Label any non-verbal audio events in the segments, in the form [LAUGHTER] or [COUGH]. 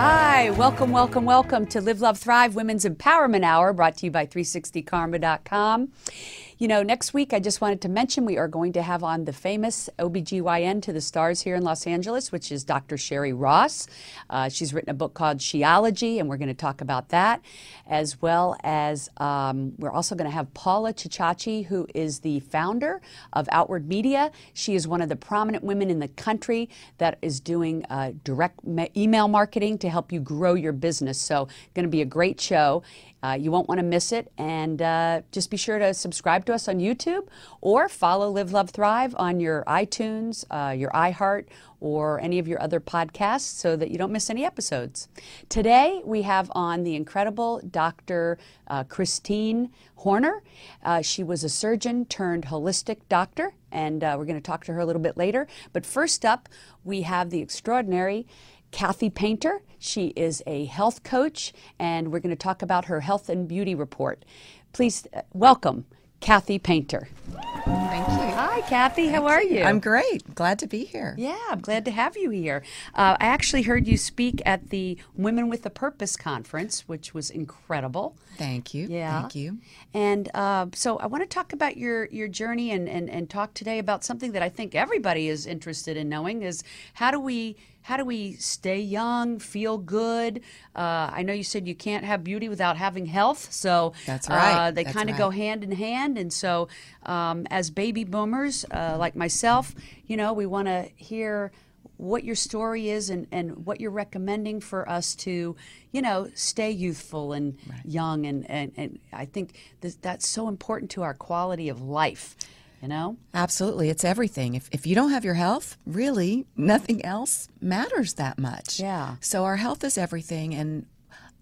Hi, welcome, welcome, welcome to Live, Love, Thrive Women's Empowerment Hour brought to you by 360karma.com. You know, next week I just wanted to mention we are going to have on the famous OBGYN to the stars here in Los Angeles, which is Dr. Sherry Ross. Uh, she's written a book called Sheology, and we're going to talk about that, as well as um, we're also going to have Paula Ciacciacci, who is the founder of Outward Media. She is one of the prominent women in the country that is doing uh, direct email marketing to help you grow your business. So, going to be a great show. Uh, you won't want to miss it. And uh, just be sure to subscribe to us on YouTube or follow Live, Love, Thrive on your iTunes, uh, your iHeart, or any of your other podcasts so that you don't miss any episodes. Today, we have on the incredible Dr. Uh, Christine Horner. Uh, she was a surgeon turned holistic doctor, and uh, we're going to talk to her a little bit later. But first up, we have the extraordinary Cathey Painter. She is a health coach, and we're going to talk about her health and beauty report. Please uh, welcome Cathey Painter. Thank you. Hi, Cathey. How are you? I'm great. Glad to be here. Yeah, I'm glad to have you here. Uh, I actually heard you speak at the Women with a Purpose conference, which was incredible. Thank you. Yeah. Thank you. And uh, so I want to talk about your, your journey and, and, and talk today about something that I think everybody is interested in knowing is how do we how do we stay young, feel good? Uh, I know you said you can't have beauty without having health, so that's right. Uh, they kind of right. go hand in hand. And so, um, as baby boomers uh, like myself, you know, we want to hear what your story is and, and what you're recommending for us to, you know, stay youthful and right. young. And, and, and I think that that's so important to our quality of life you know? Absolutely. It's everything. If, if you don't have your health, really, nothing else matters that much. Yeah. So our health is everything. And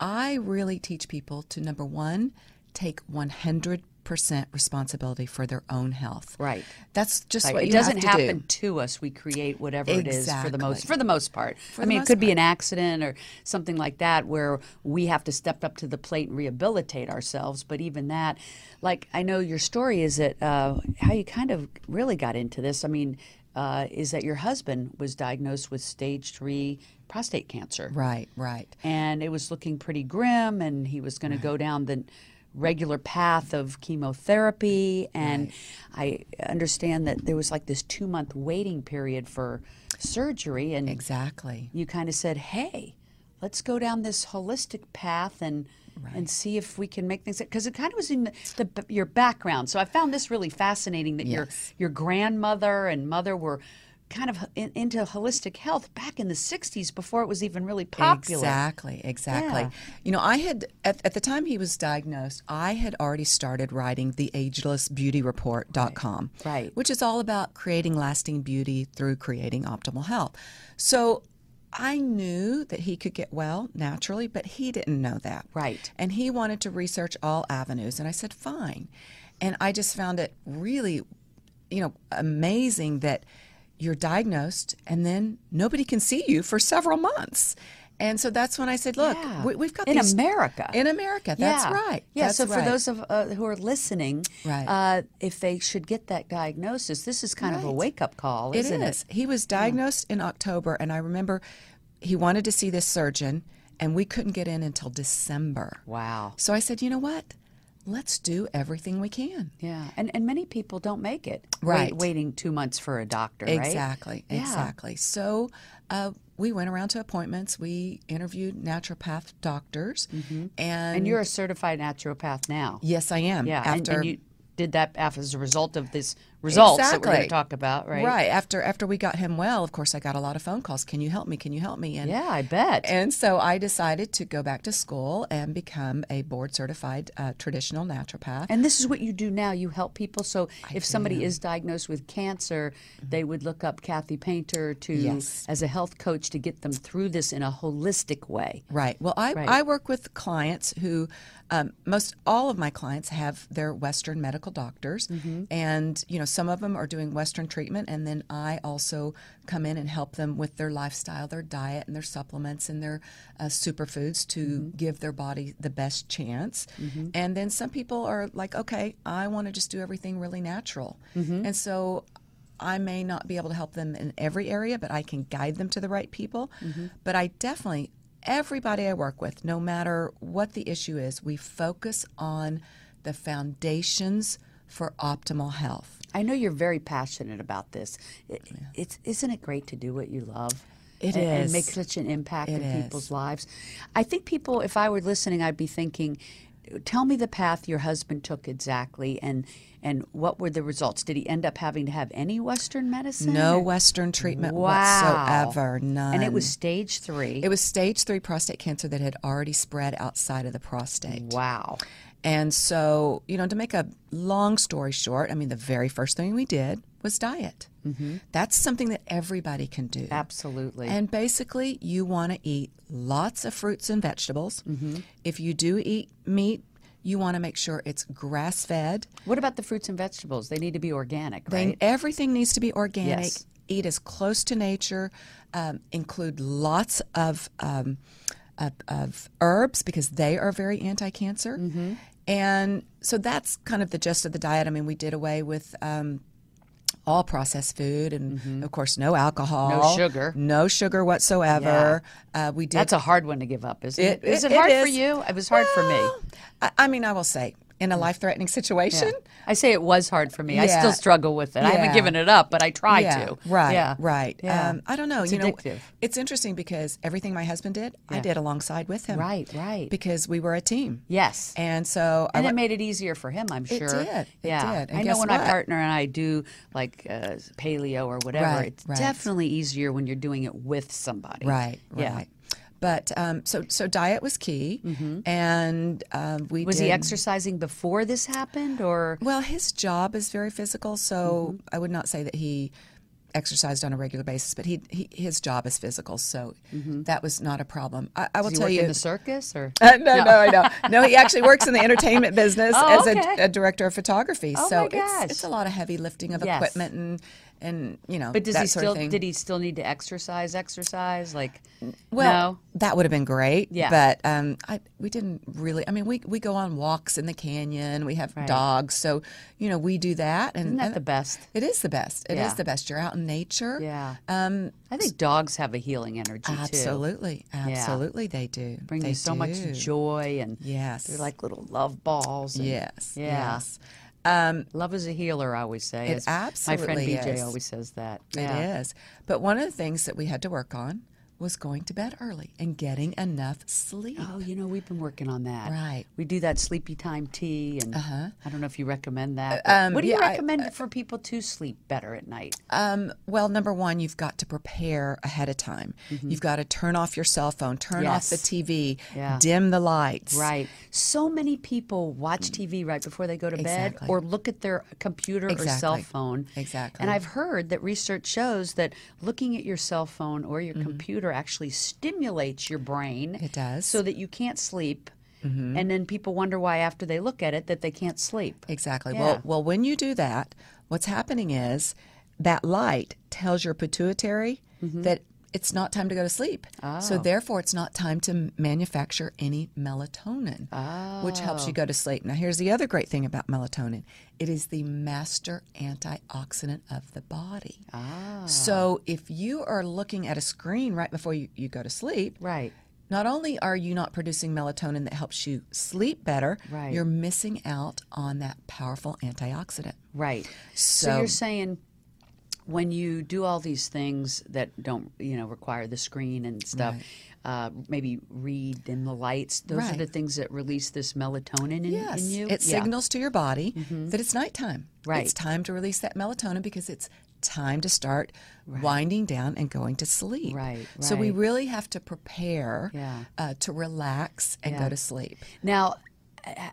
I really teach people to number one, take 100 percent responsibility for their own health. Right. That's just right. what it doesn't to happen do. to us. We create whatever exactly. it is for the most for the most part. For I mean, it could be an accident or something like that where we have to step up to the plate and rehabilitate ourselves. But even that, like I know your story is that uh, how you kind of really got into this. I mean. Uh, is that your husband was diagnosed with stage three prostate cancer? Right, right. And it was looking pretty grim, and he was going right. to go down the regular path of chemotherapy and right. i understand that there was like this two month waiting period for surgery and exactly you kind of said hey let's go down this holistic path and right. and see if we can make things because it kind of was in the, the, your background so i found this really fascinating that yes. your your grandmother and mother were kind of in, into holistic health back in the 60s before it was even really popular. Exactly, exactly. Yeah. You know, I had, at, at, the time he was diagnosed, I had already started writing the agelessbeautyreport.com, right. right. which is all about creating lasting beauty through creating optimal health. So I knew that he could get well naturally, but he didn't know that. Right. And he wanted to research all avenues. And I said, fine. And I just found it really, you know, amazing that you're diagnosed and then nobody can see you for several months. And so that's when I said, "Look, yeah. we, have got this in these, America. In America, that's yeah. right. Yeah. That's so right. for those of uh, who are listening, right. uh, if they should get that diagnosis, this is kind right. of a wake up call, it isn't is. it? He was diagnosed yeah. in October, and I remember he wanted to see this surgeon, and we couldn't get in until December. Wow. So I said, you know what? Let's do everything we can. Yeah, and and many people don't make it. Right, wait, waiting two months for a doctor. Exactly, right? exactly. Yeah. So. Uh, we went around to appointments. We interviewed naturopath doctors, mm-hmm. and and you're a certified naturopath now. Yes, I am. Yeah, After and, and you did that as a result of this results that we're going Exactly. to talk about, right? Right after after we got him well, of course, I got a lot of phone calls. Can you help me? Can you help me? And Yeah, I bet. And so I decided to go back to school and become a board certified uh, traditional naturopath. And this is what you do now. You help people. So if somebody is diagnosed with cancer, they would look up Cathey Painter to Yes. as a health coach to get them through this in a holistic way. Right. Well, I, Right. I work with clients who, um, most all of my clients have their Western medical doctors, Mm-hmm. and you know some of them are doing Western treatment, and then I also come in and help them with their lifestyle, their diet, and their supplements and their uh, superfoods to Mm-hmm. give their body the best chance. And then some people are like, okay, I want to just do everything really natural, Mm-hmm. and so. I may not be able to help them in every area, but I can guide them to the right people. Mm-hmm. But I definitely everybody I work with, no matter what the issue is, we focus on the foundations for optimal health. I know you're very passionate about this. It, It's isn't it great to do what you love? It and, and make such an impact It in is. people's lives. I think people, if I were listening, I'd be thinking, tell me the path your husband took exactly, and and what were the results? Did he end up having to have any Western medicine? No Western treatment Wow. whatsoever. None. And it was stage three. it was stage three prostate cancer that had already spread outside of the prostate. wow. And so, you know, to make a long story short, I mean, the very first thing we did was diet. Mm-hmm. That's something that everybody can do. Absolutely. And basically, you want to eat lots of fruits and vegetables. Mm-hmm. If you do eat meat, you want to make sure it's grass fed. what about the fruits and vegetables? They need to be organic, right? everything needs to be organic. Yes. Eat as close to nature. Um, include lots of, um, of of herbs because they are very anti-cancer. Mm-hmm. And so that's kind of the gist of the diet. I mean, we did away with. Um, all processed food, and of course, no alcohol, Mm-hmm. No sugar. no sugar whatsoever. Uh, we did That's a hard one to give up, isn't it? It- Is it- it, it hard for you? It was hard for me. I, I mean, I will say, in a life-threatening situation, I say it was hard for me. I still struggle with it. I haven't given it up, but I try yeah, to. Right, Yeah. right. Yeah. Um, I don't know. It's you know, it's interesting because everything my husband did, I did alongside with him. Right, right. Because we were a team. Yes. And so I it made it easier for him, I'm sure. It did. It yeah. did. And I know when my what? partner and I do like uh, paleo or whatever, Right, it's right. definitely easier when you're doing it with somebody. right, Yeah. right. But um, so so diet was key, and um, we Mm-hmm. Was did, he exercising before this happened, or Well, his job is very physical, so Mm-hmm. I would not say that he exercised on a regular basis, but he, he his job is physical, so that was not a problem. I, I will Mm-hmm. tell you. in the circus? Or Uh, no, no, I know. [LAUGHS] No, he actually works in the entertainment business Oh, as okay. a, a director of photography. Oh, so it's it's a lot of heavy lifting of Yes. equipment and and you know but does he still? Did he still need to exercise? Exercise like? Well, no? that would have been great. Yeah. But um, I we didn't really. I mean, we we go on walks in the canyon. We have Right. dogs, so you know we do that. And Isn't that and the best? It is the best. It is Yeah. the best. You're out in nature. Yeah. Um, I think dogs have a healing energy too. absolutely, absolutely, they do. Bring they you so do. much joy and Yes. they're like little love balls. and- Yes. Yeah. Yes. Um, Love is a healer, I always say. It As My friend BJ is. always says that. It Yeah. is. But one of the things that we had to work on was going to bed early and getting enough sleep. Oh, you know, we've been working on that. Right. We do that sleepy time tea, and I don't know if you recommend that. um, what do you yeah, I- recommend for people to sleep better at night? Um, well, number one, you've got to prepare ahead of time. You've got to turn off your cell phone, turn off the TV, Yeah. dim the lights. Right. So many people watch TV right before they go to bed Exactly. or look at their computer or cell phone. Exactly. And I've heard that research shows that looking at your cell phone or your Mm-hmm. computer actually stimulates your brain. It does. So that you can't sleep. Mm-hmm. And then people wonder why after they look at it that they can't sleep. Exactly. Yeah. Well, well, when you do that, what's happening is that light tells your pituitary Mm-hmm. that it's not time to go to sleep. Oh. So therefore, it's not time to manufacture any melatonin, which helps you go to sleep. Now, here's the other great thing about melatonin: it is the master antioxidant of the body. Ah. So if you are looking at a screen right before you, you go to sleep, Right. not only are you not producing melatonin that helps you sleep better, Right. you're missing out on that powerful antioxidant. Right. So, So- you're saying when you do all these things that don't, you know, require the screen and stuff, uh, maybe read dim the lights. Those are the things that release this melatonin in, Yes, in you. it Yeah. signals to your body that it's nighttime. Right. It's time to release that melatonin because it's time to start winding down and going to sleep. Right, So we really have to prepare Yeah. uh, to relax and Yeah. go to sleep. Now, uh,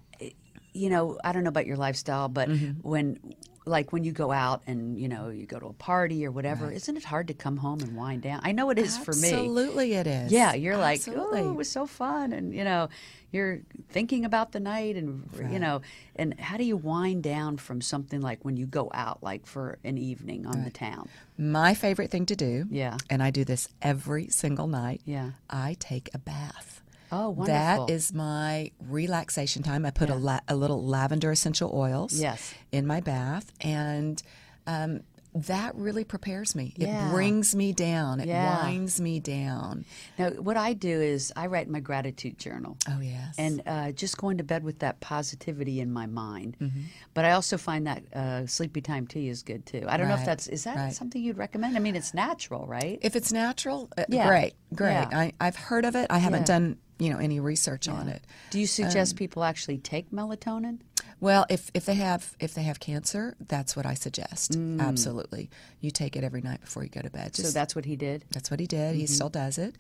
you know, I don't know about your lifestyle, but Mm-hmm. when, like, when you go out and you know you go to a party or whatever, isn't it hard to come home and wind down? I know it is for me. Absolutely, it is. Yeah, you're like, oh, it was so fun, and you know, you're thinking about the night, and you know, and how do you wind down from something like when you go out, like for an evening on the town? My favorite thing to do, Yeah. and I do this every single night. Yeah. I take a bath. Oh, wonderful! That is my relaxation time. I put a, la- a little lavender essential oils Yes. in my bath, and um, that really prepares me. Yeah. It brings me down. It Yeah. winds me down. now what I do is I write my gratitude journal. Oh yes. and uh, just going to bed with that positivity in my mind. Mm-hmm. But I also find that uh, sleepy time tea is good too. I don't know if that's is that right. something you'd recommend? I mean, it's natural, right? if it's natural, uh, Yeah. great, great. Yeah. I, I've heard of it. I haven't Yeah. done you know any research on it. Do you Um, suggest people actually take melatonin? Well, if, if they have if they have cancer, that's what I suggest. Absolutely, you take it every night before you go to bed. Mm. So that's what he did. That's what he did. He Mm-hmm. still does it.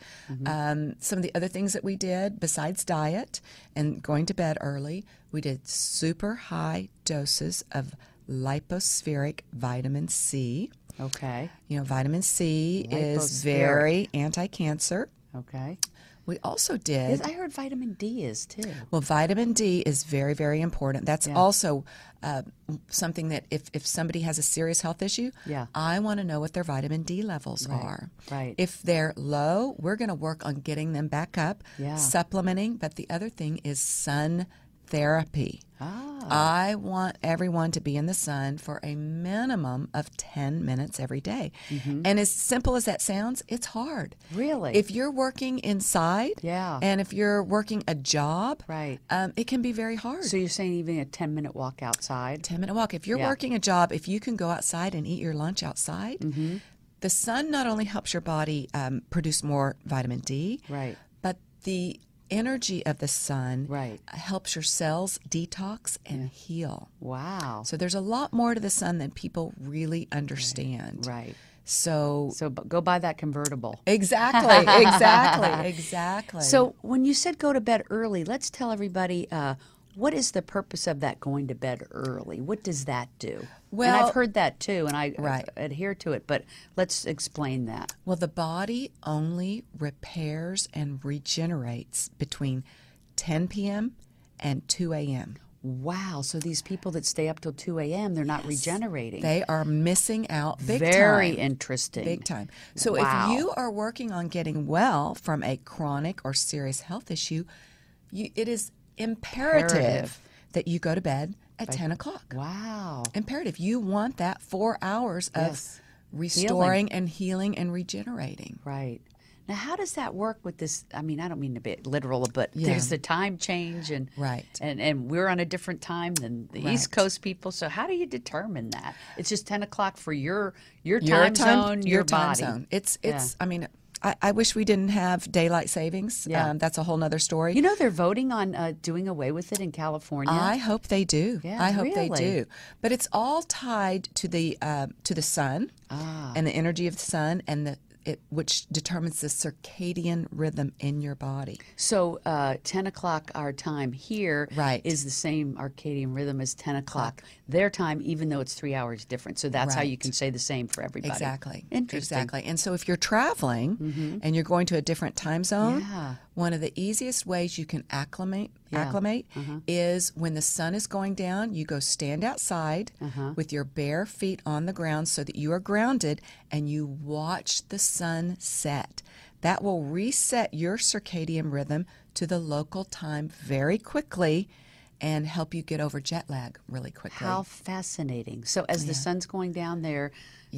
Um, some of the other things that we did, besides diet and going to bed early, we did super high doses of lipospheric vitamin C. Okay. You know, vitamin C is very anti cancer. Okay. We also Yes, did. I heard vitamin D is too. Well, vitamin D is very, very important. That's Yeah. also uh, something that if, if somebody has a serious health issue, Yeah. I want to know what their vitamin D levels are. right. If they're low, we're going to work on getting them back up, Yeah. supplementing. But the other thing is sun therapy. Ah. I want everyone to be in the sun for a minimum of 10 minutes every day. And as simple as that sounds, it's hard. Mm-hmm. Really? If you're working inside, Yeah. and if you're working a job, Right. um, it can be very hard. So you're saying even a 10 minute walk outside? 10 minute walk. If you're Yeah. working a job, if you can go outside and eat your lunch outside, Mm-hmm. the sun not only helps your body um, produce more vitamin D, Right. but the energy of the sun Right. helps your cells detox and heal. Wow. So there's a lot more to the sun than people really understand. Right. So So b- go buy that convertible. exactly, [LAUGHS] exactly, exactly. So when you said go to bed early, let's tell everybody uh, what is the purpose of that going to bed early? What does that do? And I've heard that too, and I Right. adhere to it. But let's explain that. Well, the body only repairs and regenerates between 10 p.m. and 2 a.m. Wow. So these people that stay up till two a.m. they're not regenerating. They are missing out big Very time. interesting. Big time. So Wow. if you are working on getting well from a chronic or serious health issue, you, it is imperative, Imperative. That you go to bed at 10 o'clock. Wow. Imperative. You want that four hours of Yes. restoring and healing and regenerating. Right. Now, how does that work with this? I mean, I don't mean to be literal, but Yeah. there's the time change, and Right. and and we're on a different time than the East Coast people. So, how do you determine that? It's just ten o'clock for your your time, your zone, your, your time body. zone. It's it's. I mean, I, I wish we didn't have daylight savings. Yeah. Um, that's a whole other story. You know, they're voting on uh, doing away with it in California. I hope they do. Yeah, I hope they do. But it's all tied to the uh, to the sun Ah. and the energy of the sun and the it, which determines the circadian rhythm in your body. so, uh, ten o'clock our time here Right. is the same circadian rhythm as ten o'clock their time, even though it's three hours different. So that's how you can say the same for everybody. Exactly. Interesting. Mm-hmm. Exactly. And so if you're traveling and you're going to a different time zone, Yeah. one of the easiest ways you can acclimate Yeah. Uh-huh. acclimate is when the sun is going down, you go stand outside Uh-huh. with your bare feet on the ground so that you are grounded and you watch the sun set. That will reset your circadian rhythm to the local time very quickly and help you get over jet lag really quickly. How fascinating. So as the sun's going down there,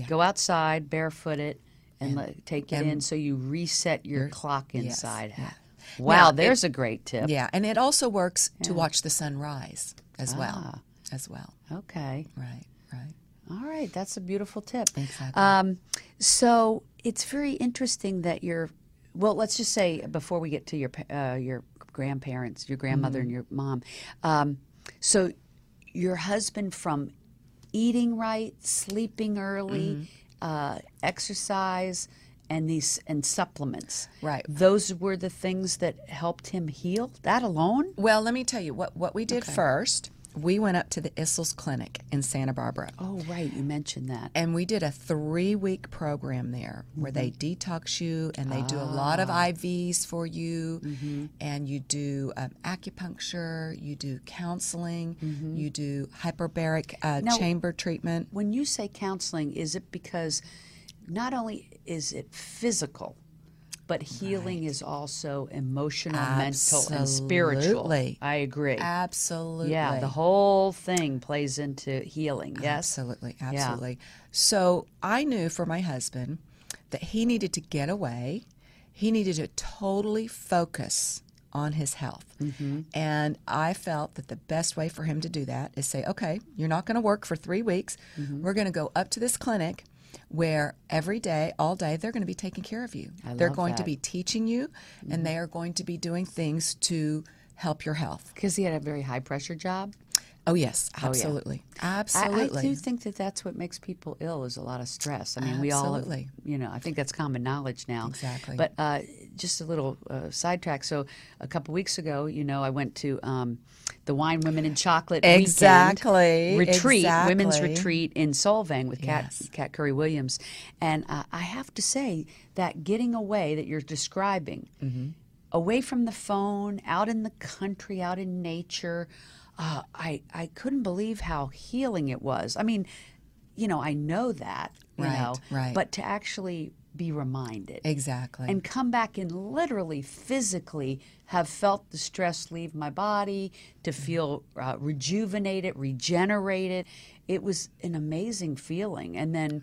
go outside barefooted and, let, take it in so you reset your clock inside. yeah. Wow, Now, there's a great tip. Yeah, and it also works to watch the sun rise as Ah. well. As well. Okay. Right, right. All right, that's a beautiful tip. Exactly. Um, so it's very interesting that you're. Well, let's just say before we get to your uh, your grandparents, your grandmother and your mom. Um, so your husband from eating right, sleeping early, uh, exercise, and these and supplements. Right. Those were the things that helped him heal. That alone. Well, let me tell you what what we did first. We went up to the Issels Clinic in Santa Barbara. Oh, right. You mentioned that. And we did a three week program there where they detox you and they do a lot of IVs for you. And you do um, acupuncture, you do counseling, you do hyperbaric uh, Now- chamber treatment. When you say counseling, is it because not only is it physical, but healing is also emotional, mental, and spiritual? I agree. Absolutely. Yeah, the whole thing plays into healing. Yes. Absolutely, absolutely. So I knew for my husband that he needed to get away. He needed to totally focus on his health. Mm-hmm. And I felt that the best way for him to do that is say, okay, you're not going to work for three weeks. Mm-hmm. We're going to go up to this clinic where every day, all day, they're going to be taking care of you. I they're going to that. Mm-hmm. be teaching you, and they are going to be doing things to help your health. Because he had a very high pressure job. Oh, yes, yeah. absolutely. I- Absolutely. I, do think that that's what makes people ill is a lot of stress. I mean, we all, have, you know, I think that's common knowledge now. Exactly. But uh, just a little uh, sidetrack. So a couple weeks ago, you know, I went to um, the Wine, Women, and Chocolate Exactly, retreat, women's retreat in Solvang with Kat, Yes. Kat Curry Williams, and uh, I have to say that getting away that you're describing Mm-hmm. away from the phone, out in the country, out in nature. Uh, I I couldn't believe how healing it was. I mean, you know, I know that, you Right, know, right. but to actually be reminded Exactly. and come back and literally physically have felt the stress leave my body to feel uh, rejuvenated regenerated it was an amazing feeling and then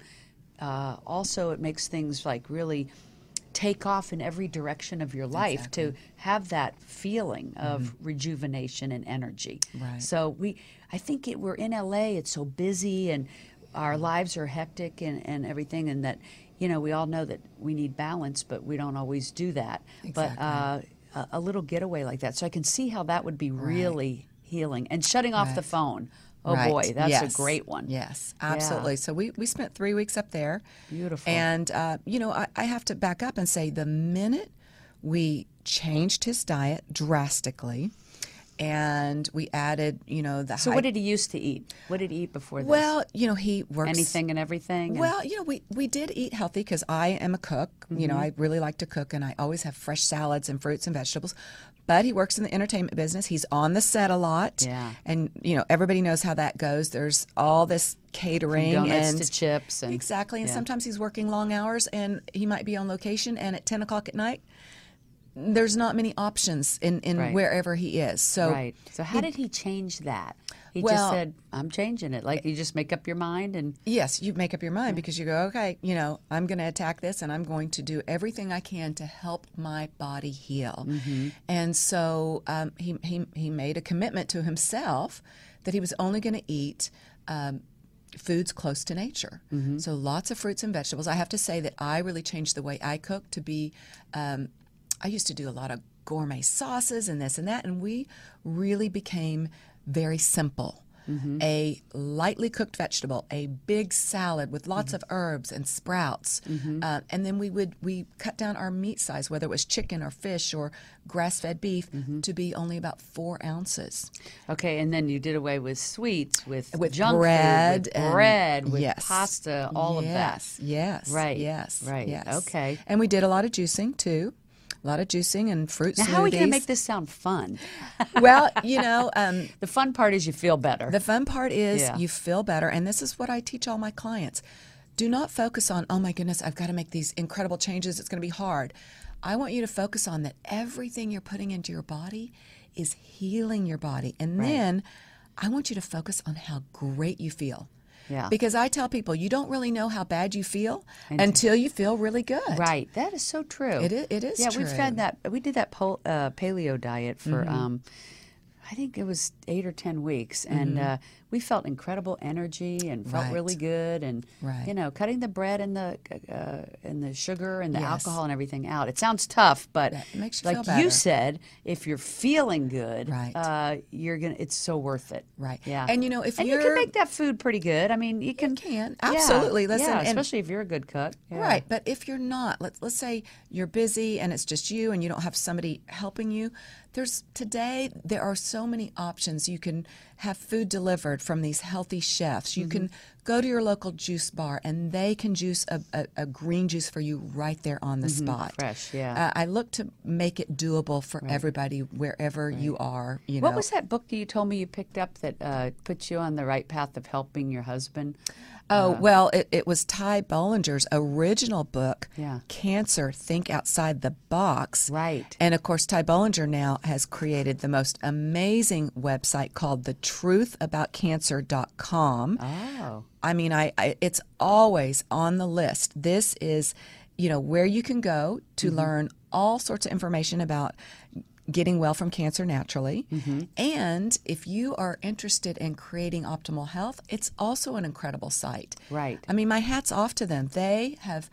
uh, also it makes things like really take off in every direction of your life to have that feeling of rejuvenation and energy. Right. so we i think it, we're in la it's so busy and our lives are hectic and, and everything and that you know we all know that we need balance but we don't always do that. But uh, a, a little getaway like that. So i can see how that would be really healing and shutting off the phone oh Right. boy that's Yes. a great one Yes, absolutely. So we, we spent three weeks up there. Beautiful. And, uh, you know, I, I have to back up and say the minute we changed his diet drastically and we added, you know, the so high- what did he used to eat what did he eat before this Well, you know, he works. anything and everything and- Well, you know, we, we did eat healthy because I am a cook. You know, Mm-hmm. I really like to cook and I always have fresh salads and fruits and vegetables. But he works in the entertainment business. He's on the set a lot. Yeah. And, you know, everybody knows how that goes. There's all this catering and to chips and Exactly. And yeah. sometimes he's working long hours and he might be on location and at 10 o'clock at night, there's not many options in, in Right. wherever he is. So right so how did he change that he just said i'm changing it like you just make up your mind and Yes, you make up your mind because you go, okay, you know, I'm going to attack this and I'm going to do everything I can to help my body heal. And so um, he, he, he made a commitment to himself that he was only going to eat um, foods close to nature. So lots of fruits and vegetables. I have to say that I really changed the way I cook to be. Um, I used to do a lot of gourmet sauces and this and that, and we really became very simple. Mm-hmm. A lightly cooked vegetable, a big salad with lots mm-hmm. of herbs and sprouts, mm-hmm. uh, and then we would we cut down our meat size, whether it was chicken or fish or grass-fed beef, to be only about four ounces. Okay, and then you did away with sweets, with With junk bread food, with and- bread, with yes. pasta, all of that. Yes, Yes. Right, Yes. right, Yes. okay. And we did a lot of juicing too. A lot of juicing and fruit Now, smoothies. how are we going to make this sound fun? [LAUGHS] well, you know, um, [LAUGHS] The fun part is you feel better. the fun part is Yeah. you feel better, and this is what I teach all my clients. Do not focus on, oh my goodness, I've got to make these incredible changes. It's going to be hard. I want you to focus on that everything you're putting into your body is healing your body. And then I want you to focus on how great you feel. Yeah. Because I tell people, you don't really know how bad you feel until you feel really good. Right, that is so true. It i- it is Yeah, we've true. had that. We did that pol- uh, paleo diet for. Um, I think it was eight or ten weeks, and uh, we felt incredible energy and felt. Right. really good. And Right. you know, cutting the bread and the uh, and the sugar and the Yes. alcohol and everything out. It sounds tough, but Yeah, you like you said, if you're feeling good, Right. uh, you're gonna. It's so worth it. Right. Yeah. And, you know, if and you can make that food pretty good. I mean, you can. can. Yeah. Absolutely. Listen, yeah, and- especially if you're a good cook. Yeah. Right, but if you're not, let's let's say you're busy and it's just you and you don't have somebody helping you. There's today there are so many options. You can have food delivered from these healthy chefs. You can go to your local juice bar and they can juice a, a, a green juice for you right there on the spot. fresh, yeah. Uh, I look to make it doable for everybody wherever you are. You know, What was that book that you told me you picked up that uh, puts you on the right path of helping your husband? Oh, well, it, it was Ty Bollinger's original book, Yeah. Cancer Think Outside the Box. Right. And of course, Ty Bollinger now has created the most amazing website called thetruthaboutcancer.com. Oh. I mean, I, I it's always on the list. This is, you know, where you can go to Mm-hmm. learn all sorts of information about getting well from cancer naturally. Mm-hmm. And if you are interested in creating optimal health, it's also an incredible site. Right. I mean, my hat's off to them. They have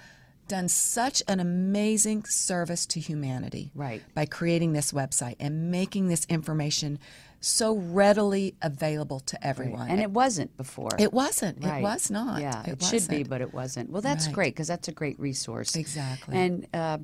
done such an amazing service to humanity Right. by creating this website and making this information so readily available to everyone. And it wasn't before. It wasn't. Right. It was not. Yeah, it, it, should be, but it wasn't. Well, that's Right. great because that's a great resource. Exactly. And uh,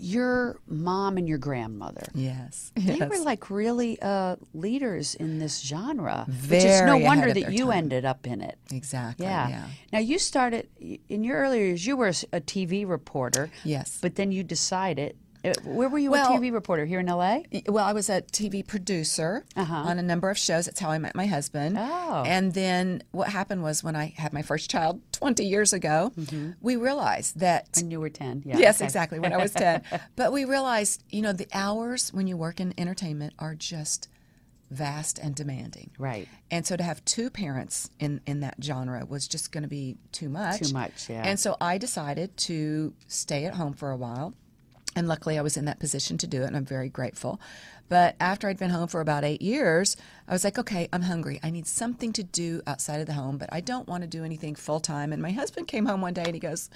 your mom and your grandmother. Yes. They yes. were like really uh, leaders in this genre, which is no wonder that you time. ended up in it. Exactly. Yeah. Yeah. Now you started in your earlier years. You were a TV reporter. Yes. But then you decided. Uh, where were you Well- a TV reporter? Here in L.A. Well, I was a TV producer on a number of shows. That's how I met my husband. Uh-huh. Oh. And then what happened was when I had my first child [LAUGHS] 20 years ago, we realized that When you were ten. Yeah. yes, okay. exactly, when I was 10. [LAUGHS] But we realized, you know, the hours when you work in entertainment are just vast and demanding. Right. And so to have two parents in, in that genre was just going to be too much. Too much, yeah. And so I decided to stay at home for a while. And luckily, I was in that position to do it, and I'm very grateful. But after I'd been home for about eight years, I was like, okay, I'm hungry. I need something to do outside of the home, but I don't want to do anything full time. And my husband came home one day and he goes,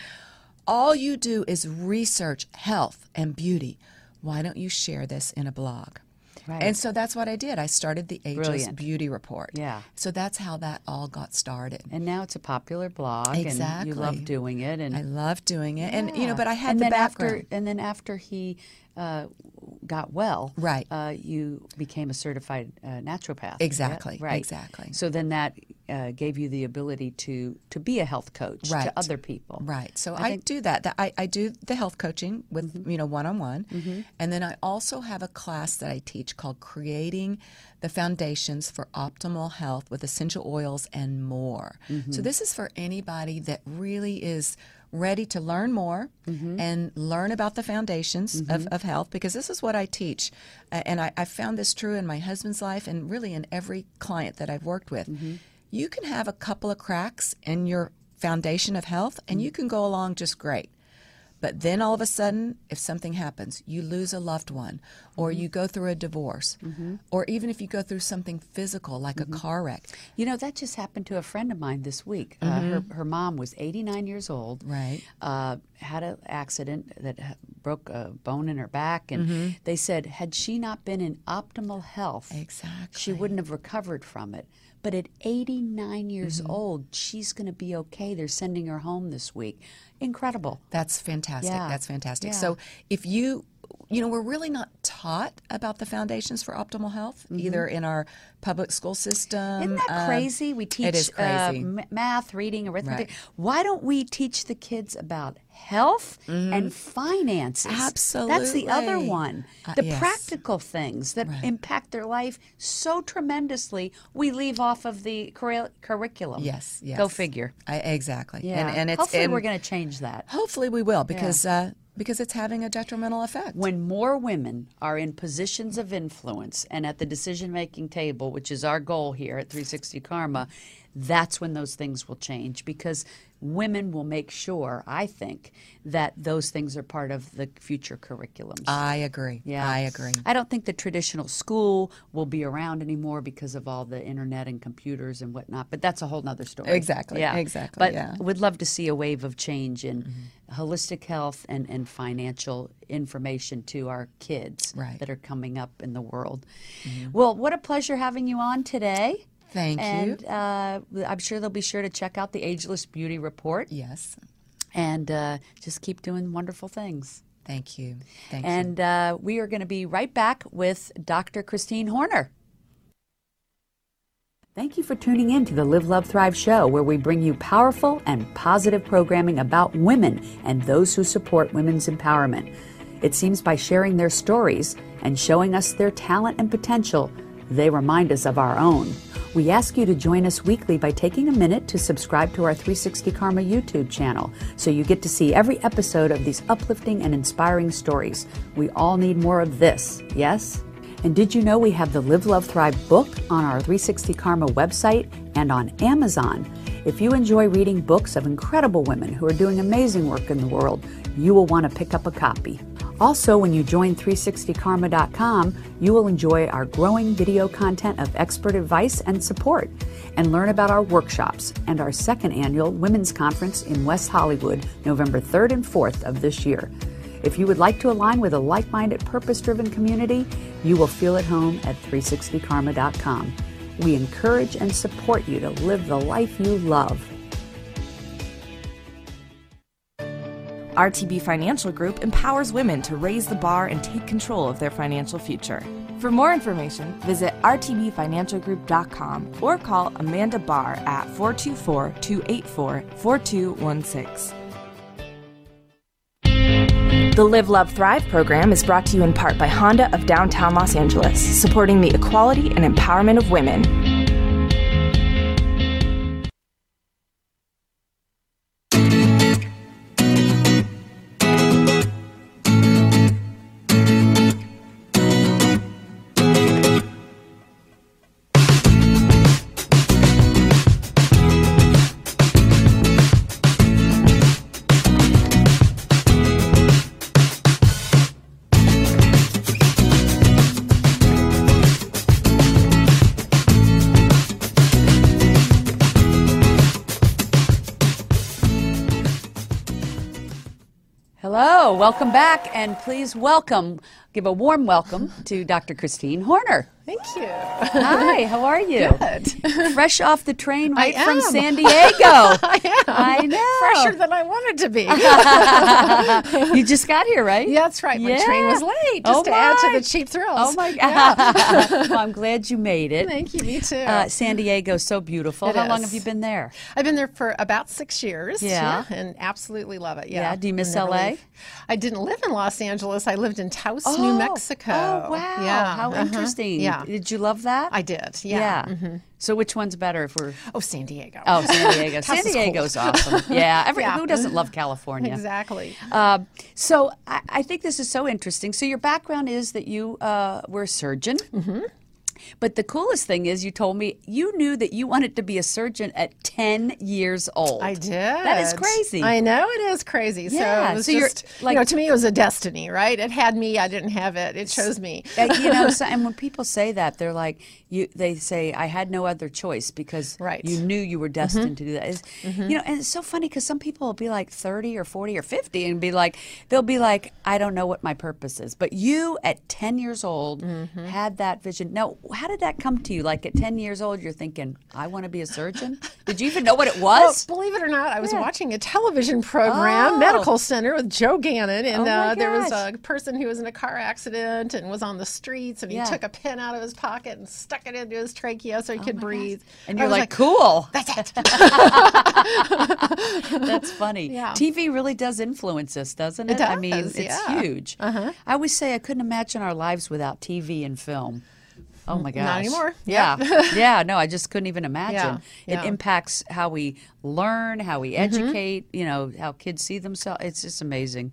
All you do is research health and beauty. Why don't you share this in a blog? Right. And so that's what I did. I started the Ageless Brilliant. Beauty Report. Yeah. So that's how that all got started. And now it's a popular blog, and you love doing it. And I love doing it. And, you know, but I had and the background. After, and then after he uh, got well, Right. uh, you became a certified uh, naturopath. Exactly, Right. exactly. So then that uh, gave you the ability to to be a health coach Right. to other people. Right. So I, do that. That I, I do the health coaching with Mm-hmm. you know one on one, and then I also have a class that I teach called Creating the Foundations for Optimal Health with Essential Oils and More. Mm-hmm. So this is for anybody that really is ready to learn more Mm-hmm. and learn about the foundations of, of health because this is what I teach. Uh, and I, I found this true in my husband's life and really in every client that I've worked with. Mm-hmm. You can have a couple of cracks in your foundation of health and you can go along just great. But then all of a sudden, if something happens, you lose a loved one, or you go through a divorce, or even if you go through something physical like a car wreck. You know that just happened to a friend of mine this week. Uh, her her mom was 89 years old. Mm-hmm. Right. Uh, had an accident that broke a bone in her back, and Mm-hmm. they said had she not been in optimal health, exactly. she wouldn't have recovered from it. But at 89 years Mm-hmm. old, she's going to be okay. They're sending her home this week. Incredible. That's fantastic. Yeah. That's fantastic. Yeah. So if you, you know, we're really not taught about the foundations for optimal health either in our public school system. Mm-hmm. Isn't that um, crazy? We teach it is Uh, crazy. m- math, reading, arithmetic. Right. Why don't we teach the kids about health and finances? Absolutely. That's the other one. Uh, the yes. practical things that impact their life so tremendously, we leave off of the curri- curriculum. Yes, yes. Go figure. I, exactly. Yeah. And, and it's Hopefully, and we're going to change that. hopefully we will because uh, because it's having a detrimental effect. When more women are in positions of influence and at the decision making table, which is our goal here at 360 Karma, that's when those things will change because women will make sure, I think, that those things are part of the future curriculums. I agree. Yeah. I agree. I don't think the traditional school will be around anymore because of all the internet and computers and whatnot, but that's a whole nother story. Exactly, Yeah. exactly, But yeah. would love to see a wave of change in Mm-hmm. holistic health and, and financial information to our kids Right. Mm-hmm. that are coming up in the world. Well, what a pleasure having you on today. Thank you. and, uh, I'm sure they'll be sure to check out the Ageless Beauty Report Yes. and uh, just keep doing wonderful things. Thank you. Thank you. And uh, we are going to be right back with Dr. Christine Horner. Thank you for tuning in to the Live, Love, Thrive show, where we bring you powerful and positive programming about women and those who support women's empowerment. It seems by sharing their stories and showing us their talent and potential, they remind us of our own. We ask you to join us weekly by taking a minute to subscribe to our 360 Karma YouTube channel so you get to see every episode of these uplifting and inspiring stories. We all need more of this, yes? And did you know we have the Live, Love, Thrive book on our 360 Karma website and on Amazon? If you enjoy reading books of incredible women who are doing amazing work in the world, you will want to pick up a copy. Also, when you join 360karma.com, you will enjoy our growing video content of expert advice and support and learn about our workshops and our second annual Women's Conference in West Hollywood, November 3rd and 4th of this year. If you would like to align with a like minded, purpose driven community, you will feel at home at 360karma.com. We encourage and support you to live the life you love. RTB Financial Group empowers women to raise the bar and take control of their financial future. For more information, visit rtbfinancialgroup.com or call Amanda Barr at 424 284 4216. The Live, Love, Thrive program is brought to you in part by Honda of downtown Los Angeles, supporting the equality and empowerment of women. Welcome back, and please welcome, give a warm welcome to Dr. Christine Horner. Thank you. Hi, how are you? Good. Fresh off the train right from. San [LAUGHS] Diego. I am. I know. Fresher than I wanted to be. [LAUGHS] you just got here, right? yeah, that's right. My train was late, just Oh to add to the cheap thrills. Oh my Yeah. God. [LAUGHS] well, I'm glad you made it. Thank you. Me too. Uh, San Diego's so beautiful. It How long have you been there? I've been there for about six years. Yeah. and absolutely love it. Yeah. Yeah, do you miss Never LA? leave. I didn't live in Los Angeles. I lived in Taos, Oh, New Mexico. Oh, wow. Yeah. How uh-huh. interesting. Yeah. Did you love that? I did. Yeah. Mhm. So which one's better if we're Oh, San Diego. Oh, San [LAUGHS] Diego. San. Diego's awesome. [LAUGHS] Yeah. Every, Yeah. Who doesn't love California? Exactly. Um, so I, I think this is so interesting. So your background is that you uh, were a surgeon. Mm-hmm. But the coolest thing is, you told me you knew that you wanted to be a surgeon at 10 years old. I did. That is crazy. I know it is crazy. Yeah, So it was so you're, just, like- you know, to me it was a destiny, right? It had me. I didn't have it. It chose me. You know, [LAUGHS] so, and when people say that, they're like, you. They say, "I had no other choice because Right. Mm-hmm. you knew you were destined to do that." It's- You know, and it's so funny because some people will be like thirty or forty or fifty and be like, they'll be like, "I don't know what my purpose is," but you at ten years old Mm-hmm. had that vision. Now, how did that come to you? Like at ten years old, you're thinking, "I want to be a surgeon." did you even know what it [LAUGHS] Well, was? believe it or not, I was Yeah. watching a television program, Oh. Medical Center, with Joe Gannon, and Oh, uh, there was a person who was in a car accident and was on the streets, and he Yeah. took a pin out of his pocket and stuck it into his trachea so he could breathe. and you're was like, "Cool." [LAUGHS] That's it. [LAUGHS] That's funny. Yeah. TV really does influence us, doesn't it? It I mean, it's huge. Uh-huh. I always say I couldn't imagine our lives without TV and film. Oh my gosh. Not anymore. Yeah. Yep. [LAUGHS] yeah. No, I just couldn't even imagine. Yeah, It yeah. Impacts how we learn, how we educate, you know, how kids see themselves. It's just amazing.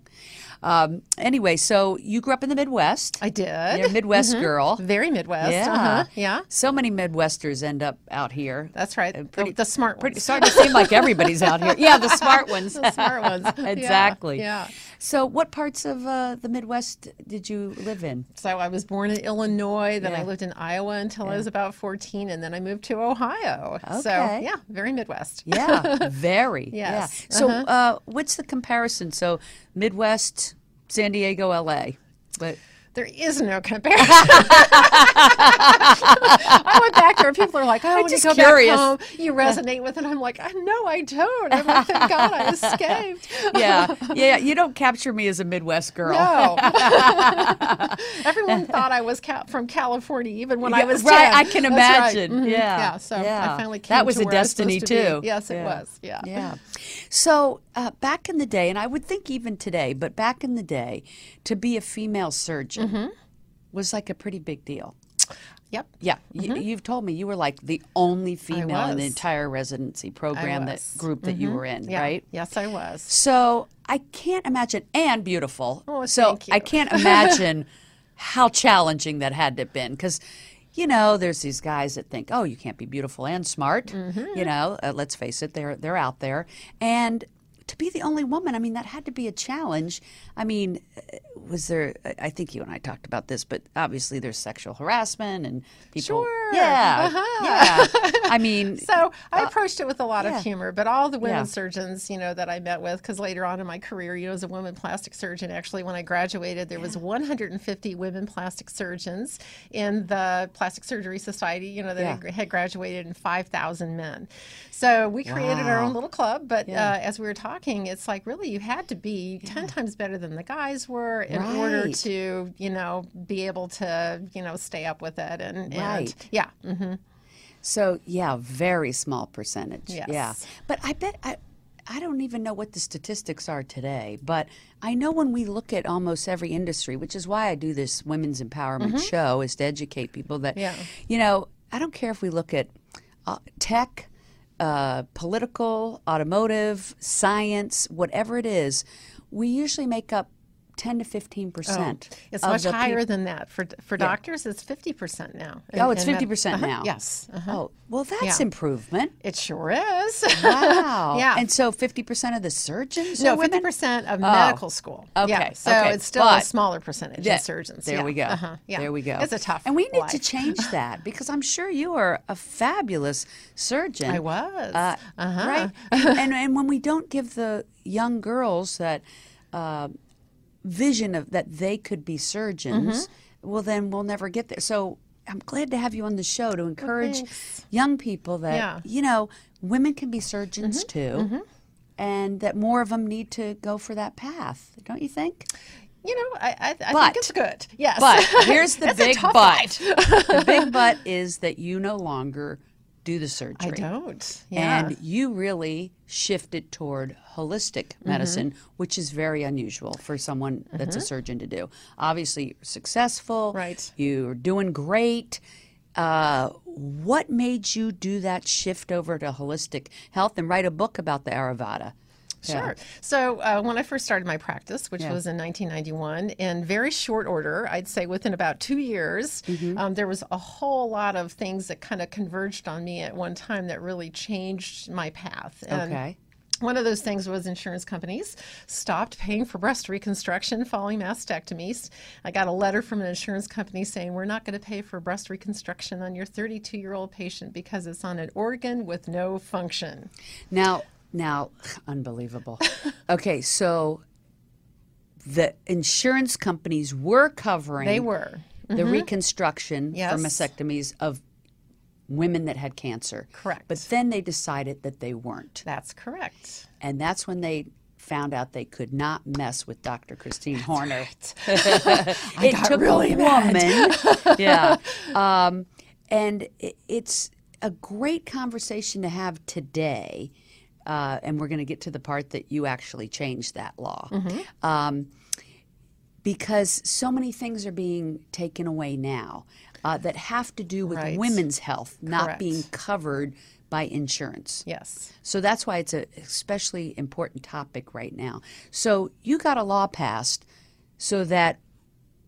Um, anyway, so you grew up in the Midwest. I did. You're a Midwest girl. Very Midwest. Yeah. Uh-huh. Yeah. So many Midwesters end up out here. That's right. Uh, The- the smart pretty, ones. Starting to seem like everybody's out here. Yeah, the smart [LAUGHS] ones. The smart ones. [LAUGHS] Exactly. Yeah. So, what parts of uh, the Midwest did you live in? So I was born in Illinois, then Yeah. I lived in Iowa until I was about 14, and then I moved to Ohio. Okay. So, yeah, very Midwest. Yeah, [LAUGHS] very. Yes. Yeah. So, uh, what's the comparison? So, Midwest, San Diego, LA. But There is no comparison. [LAUGHS] I went back there, and people are like, "Oh, when just you go curious. back home, you resonate with it." I'm like, "I know I don't. I'm like, thank God I escaped." [LAUGHS] yeah, yeah, you don't capture me as a Midwest girl. No. [LAUGHS] Everyone thought I was ca- from California, even when I was right. 10. I can That's right. imagine. Mhm. Yeah, Yeah. So yeah. I finally came That was a was destiny too. be. Yes, it Yeah. was. Yeah. Yeah. So uh, back in the day, and I would think even today, but back in the day, to be a female surgeon Mm-hmm. was like a pretty big deal. Yep. Yeah, y- you've told me you were like the only female in the entire residency program, that. Mm-hmm. group that you were in, Yeah. right? Yes, I was. So I can't imagine, and beautiful. Oh, so thank you. I can't [LAUGHS] imagine how challenging that had to have been because. You know, there's these guys that think, "Oh, you can't be beautiful and smart." Mm-hmm. You know, uh, let's face it, they're they're out there, and to be the only woman, I mean, that had to be a challenge. I mean, uh, was there? I- think you and I talked about this, but obviously there's sexual harassment and people. Sure. Yeah. Uh-huh. Yeah. I mean, [LAUGHS] So I approached it with a lot yeah. of humor, but all the women Yeah. surgeons, you know, that I met with, because later on in my career, you know, as a woman plastic surgeon, actually, when I graduated, there was 150 women plastic surgeons in the Plastic Surgery Society, you know, that Yeah. had- graduated, and 5,000 men. So we created our own little club, but Yeah. uh, as we were talking, it's like really you had to be 10 times better than the guys were in order to, you know, be able to, you know, stay up with it. And, and Right. yeah. hmm So yeah, very small percentage. Yes. Yeah, but I bet I. I don't even know what the statistics are today, but I know when we look at almost every industry, which is why I do this women's empowerment show, is to educate people that, Mm-hmm. Yeah. you know, I don't care if we look at uh, tech, uh, political, automotive, science, whatever it is, we usually make up 10 to 15 percent. Oh, It's much higher than that. For for doctors, it's fifty percent now. Oh, in- it's in med- 50% Uh-huh, now. Yes. uh-huh. Oh, well, that's Yeah. improvement. It sure is. [LAUGHS] Wow. Yeah. And so 50% of the surgeons no, fifty percent of medical school. Okay, Yeah. So okay, it's still a smaller percentage Yeah, of surgeons. There Yeah, we go. Uh-huh. Yeah. There we go. It's a tough. And we need to change [LAUGHS] that because I'm sure you are a fabulous surgeon. I was. Uh, uh-huh. Right. [LAUGHS] and and when we don't give the young girls that uh, vision of that they could be surgeons, Mm-hmm. well then we'll never get there. So I'm glad to have you on the show to encourage thanks. young people that Yeah. Mm-hmm. you know women can be surgeons too. And that more of them need to go for that path, don't you think? You know, I, I, I But- think it's good. Yes. But here's the [LAUGHS] big but. the big [LAUGHS] but is that you no longer do the surgery. I don't. Yeah. And you really shifted toward holistic Mm-hmm. medicine, which is very unusual for someone that's a surgeon to do. Obviously, you're successful. Right. You're doing great. Uh, what made you do that shift over to holistic health and write a book about the Ayurveda? Sure. So uh, when I first started my practice, which Yeah. was in 1991, in very short order, I'd say within about two years, Mm-hmm. um, there was a whole lot of things that kind of converged on me at one time that really changed my path. And Okay. One of those things was insurance companies stopped paying for breast reconstruction following mastectomies. I got a letter from an insurance company saying, We're not going to pay for breast reconstruction on your 32 year old patient because it's on an organ with no function. Now, now, unbelievable. Okay, so the insurance companies were covering They were. the reconstruction for mastectomies of women that had cancer. Correct. But then they decided that they weren't. That's correct. And that's when they found out they could not mess with Dr. Christine Horner. [LAUGHS] [LAUGHS] it got took really a mad. woman. [LAUGHS] yeah. Um, and it, it's a great conversation to have today. Uh, and we're going to get to the part that you actually changed that law. Um, because so many things are being taken away now. uh, that have to do with Right. women's health not Correct. being covered by insurance. Yes. So that's why it's a especially important topic right now. So you got a law passed so that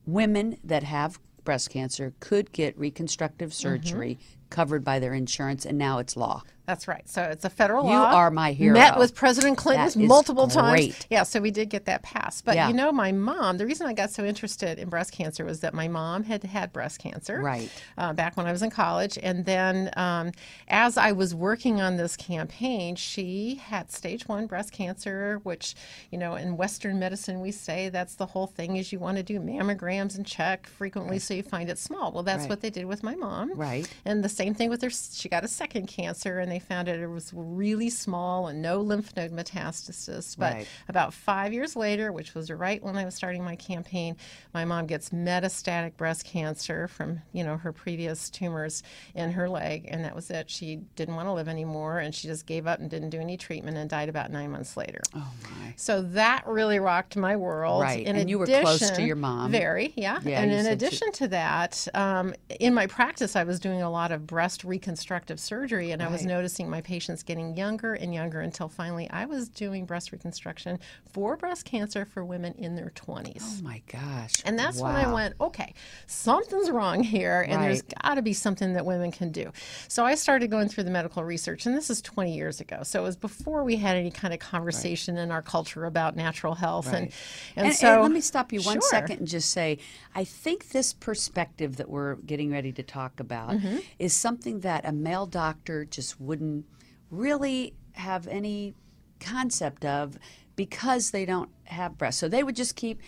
women that have breast cancer could get reconstructive Mm-hmm. surgery covered by their insurance, and now it's law. That's right. So it's a federal You law. You are my hero. Met with President Clinton multiple times. great. Yeah, so we did get that passed. But Yeah. you know, my mom, the reason I got so interested in breast cancer was that my mom had had breast cancer. Right. Uh, back when I was in college. And then um, as I was working on this campaign, she had stage one breast cancer, which, you know, in Western medicine, we say that's the whole thing is you want to do mammograms and check frequently so you find it small. Well, that's Right. what they did with my mom. Right. And the same thing with her. She got a second cancer, and they found it, it was really small and no lymph node metastasis. But Right. about five years later, which was right when I was starting my campaign, my mom gets metastatic breast cancer from you know her previous tumors in her leg, and that was it. She didn't want to live anymore, and she just gave up and didn't do any treatment and died about nine months later. Oh my! So that really rocked my world. Right, In and you were close to your mom. Very, yeah. Yeah, and in said she- addition to that, um, in my practice, I was doing a lot of breast reconstructive surgery, and I was Right. Noticing my patients getting younger and younger until finally I was doing breast reconstruction for breast cancer for women in their 20s. Oh my gosh! And that's when I went, okay, something's wrong here, and there's got to be something that women can do. So I started going through the medical research, and this is 20 years ago. So it was before we had any kind of conversation in our culture about natural health. And, and, And, so and let me stop you one Sure. second and just say, I think this perspective that we're getting ready to talk about Mm-hmm. is something that a male doctor just wouldn't really have any concept of because they don't have breasts. So they would just keep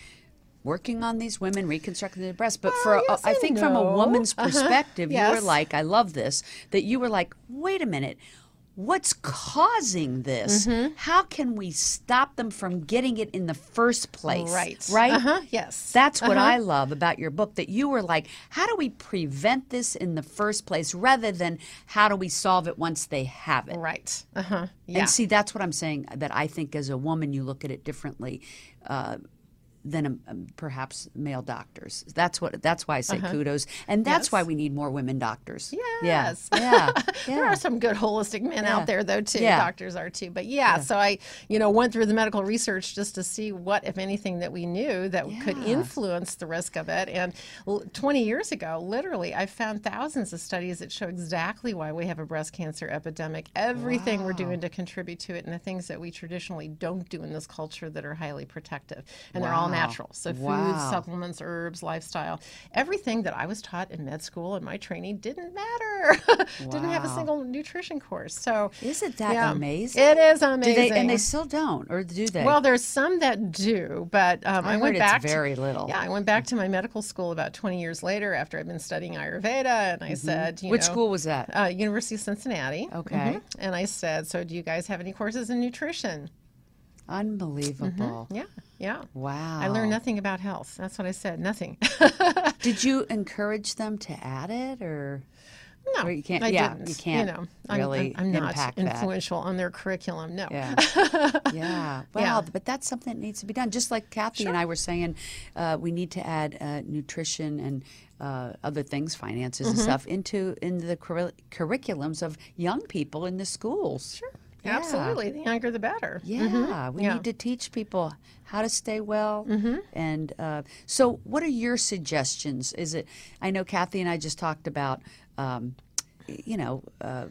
working on these women reconstructing their breasts. But for a, yes I think from a woman's [LAUGHS] Uh-huh. perspective, you were like, I love this, that you were like, wait a minute. What's causing this? Mm-hmm. How can we stop them from getting it in the first place? Right. Right? Uh-huh. Yes. That's what Uh-huh. I love about your book that you were like, how do we prevent this in the first place rather than how do we solve it once they have it? Right. Uh huh. Yeah. And see, that's what I'm saying that I think as a woman, you look at it differently. Uh, than um, um, perhaps male doctors. That's what. That's why I say kudos, and that's Uh-huh. Yes. why we need more women doctors. Yes. Yeah. [LAUGHS] Yeah. There are some good holistic men Yeah. out there, though, too. Doctors are too. But yeah, so I, you know, went through the medical research just to see what, if anything, that we knew that could influence the risk of it. And l- 20 years ago, literally, I found thousands of studies that show exactly why we have a breast cancer epidemic, everything we're doing to contribute to it, and the things that we traditionally don't do in this culture that are highly protective. And they're all Wow. Natural. So Wow. food, supplements, herbs, lifestyle, everything that I was taught in med school and my training didn't matter. [LAUGHS] didn't have a single nutrition course. So Isn't that yeah, amazing? It is amazing. they, and they still don't, or do they? well, there's some that do, but um, I I, went back. to- very little. Yeah, I went back to my medical school about 20 years later after I'd been studying Ayurveda, and I said, you Mm-hmm. Which know, school was that? Uh, University of Cincinnati. Okay. Mhm. And I said, so do you guys have any courses in nutrition? Unbelievable. Yeah, yeah. Wow. I learned nothing about health. That's what I said. Nothing. [LAUGHS] Did you encourage them to add it, or No, Or you can't- I yeah, didn't. you can't You know, I'm, really I'm, I'm not impact that. influential on their curriculum. No. Yeah. [LAUGHS] yeah. Well, Yeah. but that's something that needs to be done. Just like Cathey and I were saying, uh, we need to add uh, nutrition and uh, other things, finances Mm-hmm. and stuff, into into the curri- curriculums of young people in the schools. Sure. Absolutely. The younger, the better. Yeah, we Mm-hmm. Yeah. need to teach people how to stay well. Mm-hmm. And uh, so, what are your suggestions? Is it? I know Cathey and I just talked about, um, you know, uh,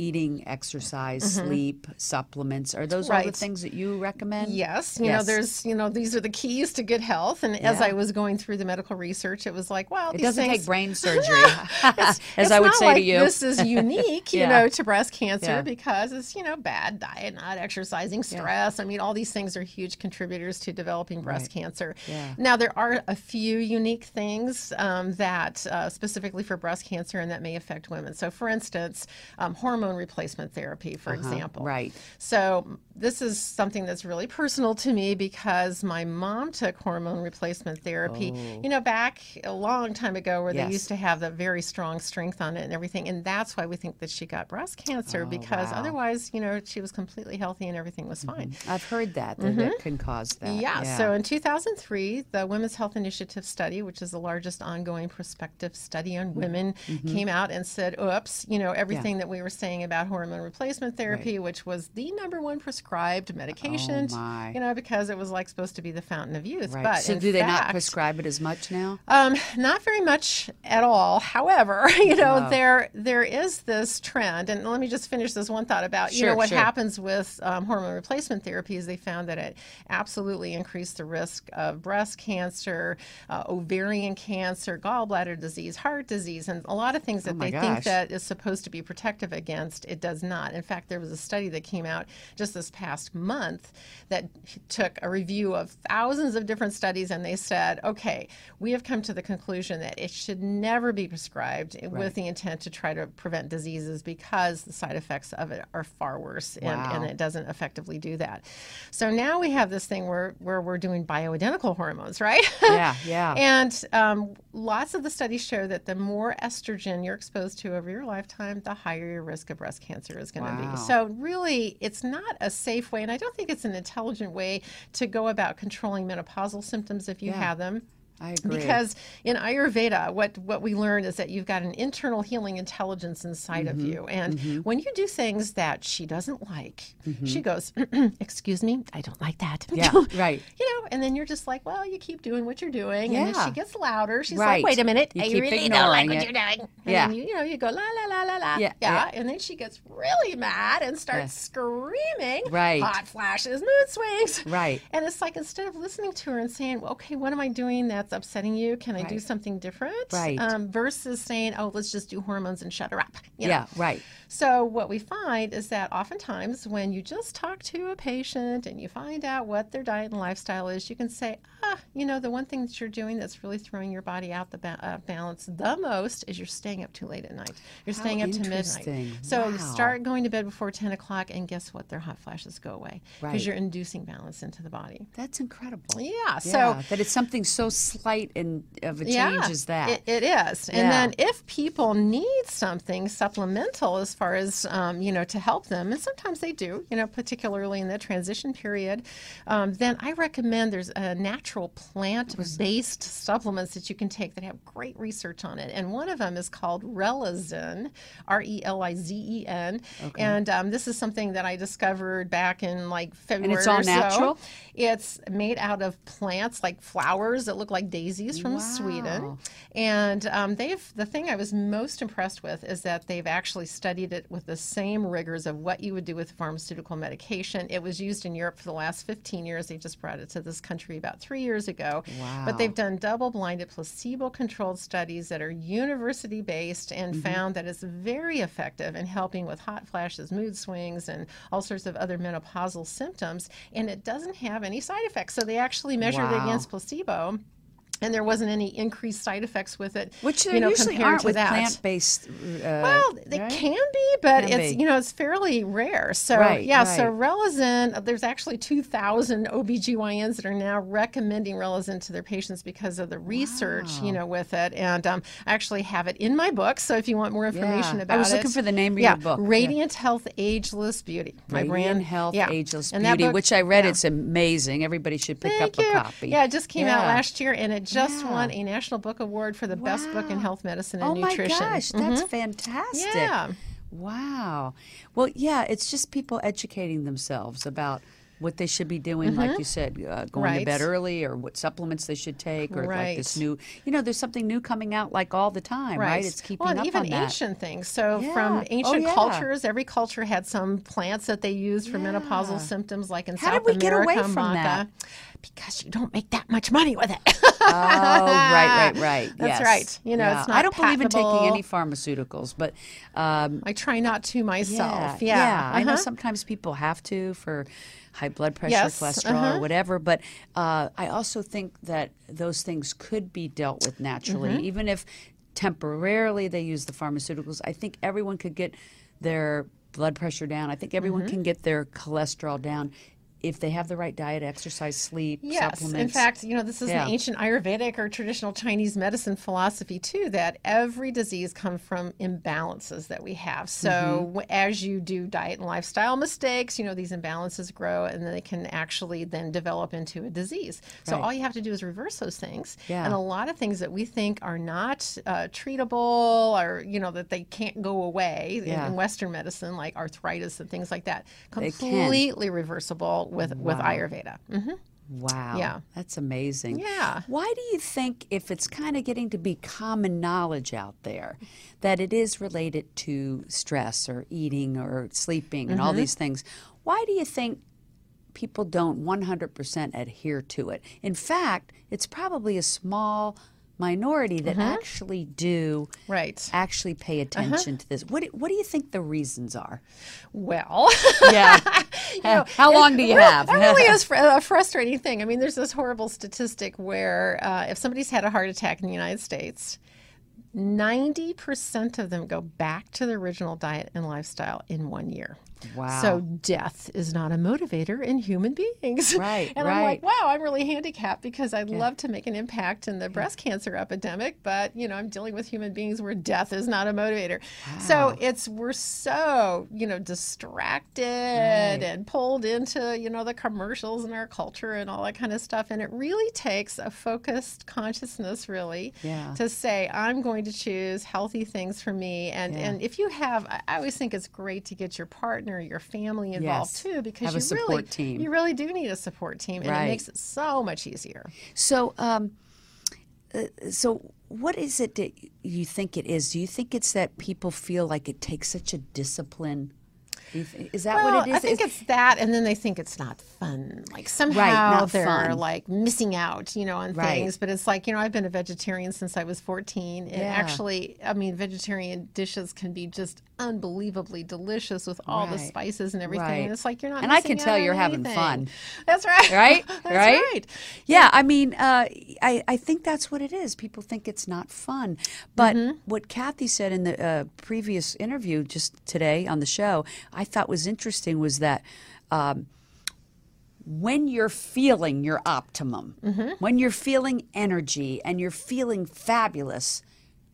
eating, exercise, sleep, supplements. Are those all the Mm-hmm. Things that you recommend? Yes, you know, there's, you know, these are the keys to good health. And as I was going through the medical research, it was like, well, It doesn't things, take brain [LAUGHS] surgery, [LAUGHS] as it's I would say like to you. This is [LAUGHS] unique, you Yeah. know, to breast cancer Yeah. because it's, you know, bad diet, not exercising, stress. I mean, all these things are huge contributors to developing breast cancer. Yeah. Now, there are a few unique things um, that uh, specifically for breast cancer and that may affect women. So, for instance, um, hormone hormone replacement therapy, for example. right. So this is something that's really personal to me because my mom took hormone replacement therapy, you know, back a long time ago where Oh. Yes. they used to have the very strong strength on it and everything. And that's why we think that she got breast cancer because Oh, wow. Mm-hmm. otherwise, you know, she was completely healthy and everything was fine. I've heard that that, that can cause that. Mm-hmm. Yeah, so in 2003, the Women's Health Initiative study, which is the largest ongoing prospective study on Mm-hmm. women, came out and said, oops, you know, everything that we were saying about hormone replacement therapy, which was the number one prescribed medication, Oh, you know, because it was like supposed to be the fountain of youth. right. But so do they not prescribe it as much now? um, not very much at all. However, [LAUGHS] you know there there is this trend, and let me just finish this one thought about you know what sure. happens with um, hormone replacement therapy is they found that it absolutely increased the risk of breast cancer, uh, ovarian cancer, gallbladder disease, heart disease, and a lot of things that Oh they think that is supposed to be protective against. It does not. In fact, there was a study that came out just this past month that took a review of thousands of different studies, and they said, okay, we have come to the conclusion that it should never be prescribed with the intent to try to prevent diseases because the side effects of it are far worse, and, and it doesn't effectively do that. So now we have this thing where, where we're doing bioidentical hormones, right? Yeah, yeah. [LAUGHS] And um, lots of the studies show that the more estrogen you're exposed to over your lifetime, the higher your risk of breast cancer is going to Wow. be. So, really, it's not a safe way, and I don't think it's an intelligent way to go about controlling menopausal symptoms if you Yeah. have them. I agree. Because in Ayurveda, what, what we learn is that you've got an internal healing intelligence inside Mm-hmm. of you. And when you do things that she doesn't like, she goes, [CLEARS THROAT] Excuse me, I don't like that. Mm-hmm. Yeah, [LAUGHS] right. You know, and then you're just like, Well, you keep doing what you're doing. And then Yeah. she gets louder. She's Right. like, Wait a minute, You I really don't like what it. you're doing. And Yeah. then you, you know, you go, La, la, la, la, la. Yeah, Yeah. yeah. And then she gets really mad and starts screaming. Right. Hot flashes, mood swings. Right. And it's like instead of listening to her and saying, well, okay, what am I doing that's upsetting you? Can I do something different? Right. Um, versus saying, oh, let's just do hormones and shut her up. you know? yeah, right. So, what we find is that oftentimes when you just talk to a patient and you find out what their diet and lifestyle is, you can say, ah, you know, the one thing that you're doing that's really throwing your body out the ba- uh, balance the most is you're staying up too late at night. You're How staying up to midnight. So, you Wow. start going to bed before 10 o'clock, and guess what? Their hot flashes go away because Right. you're inducing balance into the body. That's incredible. Yeah. So, that it's something so slight and of a change as that. It, it is. And Yeah. then if people need something supplemental as far as, um, you know, to help them, and sometimes they do, you know, particularly in the transition period, um, then I recommend there's a natural plant based supplements that you can take that have great research on it. And one of them is called Relizen, R E L I Z E N. And um, this is something that I discovered back in like February. And it's all or so. natural? It's made out of plants like flowers that look like daisies from Sweden. Wow. And um, they've the thing I was most impressed with is that they've actually studied it with the same rigors of what you would do with pharmaceutical medication. It was used in Europe for the last 15 years. They just brought it to this country about three years ago. Wow. But they've done double-blinded, placebo-controlled studies that are university-based and Mm-hmm. found that it's very effective in helping with hot flashes, mood swings, and all sorts of other menopausal symptoms. And it doesn't have any side effects. So they actually measured it against placebo. And there wasn't any increased side effects with it, Which there you know, usually aren't with that. plant-based. Uh, Well, they right? can be, but Can it's be. you know it's fairly rare. So Right, yeah, so right. Relizen, there's actually 2,000 OBGYNs that are now recommending Relizen to their patients because of the research, you know, with it. And um, I actually have it in my book. So if you want more information Yeah. About it, I was looking for the name of yeah, your book. Yeah. Radiant Health Ageless Beauty. My Radiant brand, Health, yeah. Ageless And Beauty, book- which I read. yeah. It's amazing. Everybody should pick Thank up you. a copy. Yeah, it just came out last year, and it just Yeah. won a National Book Award for the best book in health medicine and oh nutrition. Oh my gosh, that's fantastic. Mm-hmm. Yeah. Wow. Well, yeah, it's just people educating themselves about what they should be doing, like you said, uh, going to Mm-hmm. Bed early, or what supplements they should take, or like this new. You know, there's something new coming out like all the time, right? It's keeping up. well, and up even on that. ancient things. So Yeah. from Oh, ancient yeah. cultures, every culture had some plants that they used for Yeah. menopausal symptoms, like in How South did we get America, away from maca. that? Because you don't make that much money with it. oh, right, right, [LAUGHS] right. That's yes. right. You know, Yeah. it's not I don't believe in taking any pharmaceuticals, but um, I try not to myself. Yeah, Yeah, I know uh-huh. sometimes people have to for high blood pressure, Yes, cholesterol, uh-huh. or whatever. But uh, I also think that those things could be dealt with naturally, Mm-hmm. even if temporarily they use the pharmaceuticals. I think everyone could get their blood pressure down. I think everyone Mm-hmm. can get their cholesterol down if they have the right diet, exercise, sleep, Yes, supplements. in fact, you know, this is Yeah. the ancient Ayurvedic or traditional Chinese medicine philosophy too. That every disease comes from imbalances that we have. So Mm-hmm. as you do diet and lifestyle mistakes, you know, these imbalances grow, and then they can actually then develop into a disease. So Right. all you have to do is reverse those things. Yeah. And a lot of things that we think are not uh, treatable, or you know, that they can't go away in- Yeah. in Western medicine, like arthritis and things like that, completely reversible with with Ayurveda. hmm Wow. Yeah. That's amazing. Yeah. Why do you think, if it's kind of getting to be common knowledge out there, that it is related to stress or eating or sleeping and Mm-hmm. all these things, why do you think people don't 100% adhere to it? In fact, it's probably a small minority that actually do. Right. Uh-huh. actually pay attention to this. What do, what do you think the reasons are? Well, [LAUGHS] Yeah. [LAUGHS] How long do you have? That really [LAUGHS] is fr- a frustrating thing. I mean, there's this horrible statistic where uh, if somebody's had a heart attack in the United States, 90% of them go back to the original diet and lifestyle in one year. Wow. So death is not a motivator in human beings. [LAUGHS] Right, and I'm like, wow, I'm really handicapped because I'd love to make an impact in the breast cancer epidemic, but you know, I'm dealing with human beings where death is not a motivator. So it's we're so, you know, distracted and pulled into, you know, the commercials and our culture and all that kind of stuff. And it really takes a focused consciousness really Yeah. to say, I'm going to choose healthy things for me. And Yeah. and if you have I always think it's great to get your partner, your family involved Yes. too, because Have a you support really team. you really do need a support team, and Right. it makes it so much easier. So, um, uh, so what is it that you think it is? Do you think it's that people feel like it takes such a discipline? Do you thi- Is that Well, what it is? I think Is- it's that, and then they think it's not fun. Like somehow not they're fun. like missing out, you know, on Right. things. But it's like you know, I've been a vegetarian since I was fourteen, and Yeah. actually, I mean, vegetarian dishes can be just unbelievably delicious with all the spices and everything. Right. And it's like you're not. And I can tell you're on having fun. [LAUGHS] That's right. right? [LAUGHS] That's right? right. Yeah, I mean, uh, I, I think that's what it is. People think it's not fun. But Mm-hmm. what Cathey said in the uh, previous interview just today on the show, I thought was interesting was that. Um, when you're feeling your optimum, Mm-hmm. when you're feeling energy and you're feeling fabulous,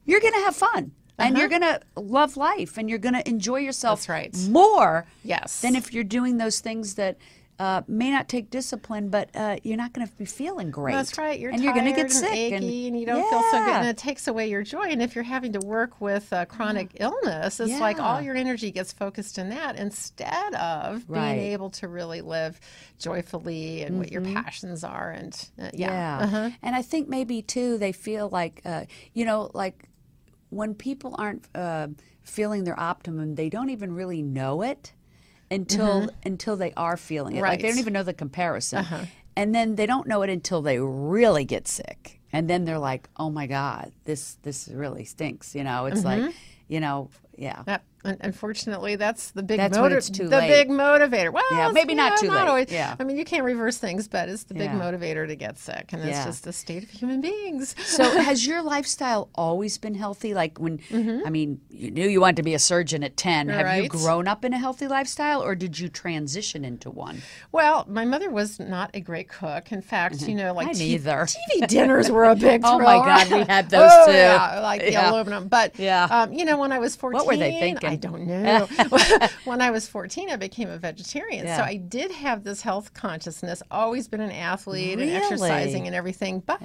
you're going to have fun and you're going to love life and you're going to enjoy yourself Uh-huh. That's right. more Yes. than if you're doing those things that uh, may not take discipline, but uh, you're not going to be feeling great. That's right. You're and tired you're going to get and sick achy, and, you don't feel so good, and it takes away your joy. And if you're having to work with uh, chronic illness, it's like all your energy gets focused in that instead of Right. being able to really live joyfully and what your passions are. And uh, yeah, Yeah. Uh-huh. And I think maybe too, they feel like, uh, you know, like when people aren't uh, feeling their optimum, they don't even really know it until mm-hmm. until they are feeling it. Like they don't even know the comparison. Uh-huh. And then they don't know it until they really get sick. And then they're like, "Oh my god, this this really stinks." You know, it's like, mm-hmm. you know, yeah. Yep. Un- Unfortunately, that's the big That's motiv- the late. big motivator. Well, Yeah, maybe not yeah, too late. always- Yeah. I mean, you can't reverse things, but it's the big Yeah. motivator to get sick, and it's Yeah. just the state of human beings. [LAUGHS] So has your lifestyle always been healthy? Like when I mean, you knew you wanted to be a surgeon at 10. Have you Mm-hmm. Grown up in a healthy lifestyle or did you transition into one? Well, my mother was not a great cook. In fact, you know, like T- neither. TV dinners were a [LAUGHS] big Oh my God, we had [LAUGHS] those oh, too. Yeah, like the Yeah. aluminum. But Yeah. um, you know, when I was fourteen, what were they thinking? I don't [LAUGHS] know. when I was fourteen, I became a vegetarian. Yeah. So I did have this health consciousness. Always been an athlete Really? and exercising and everything, but.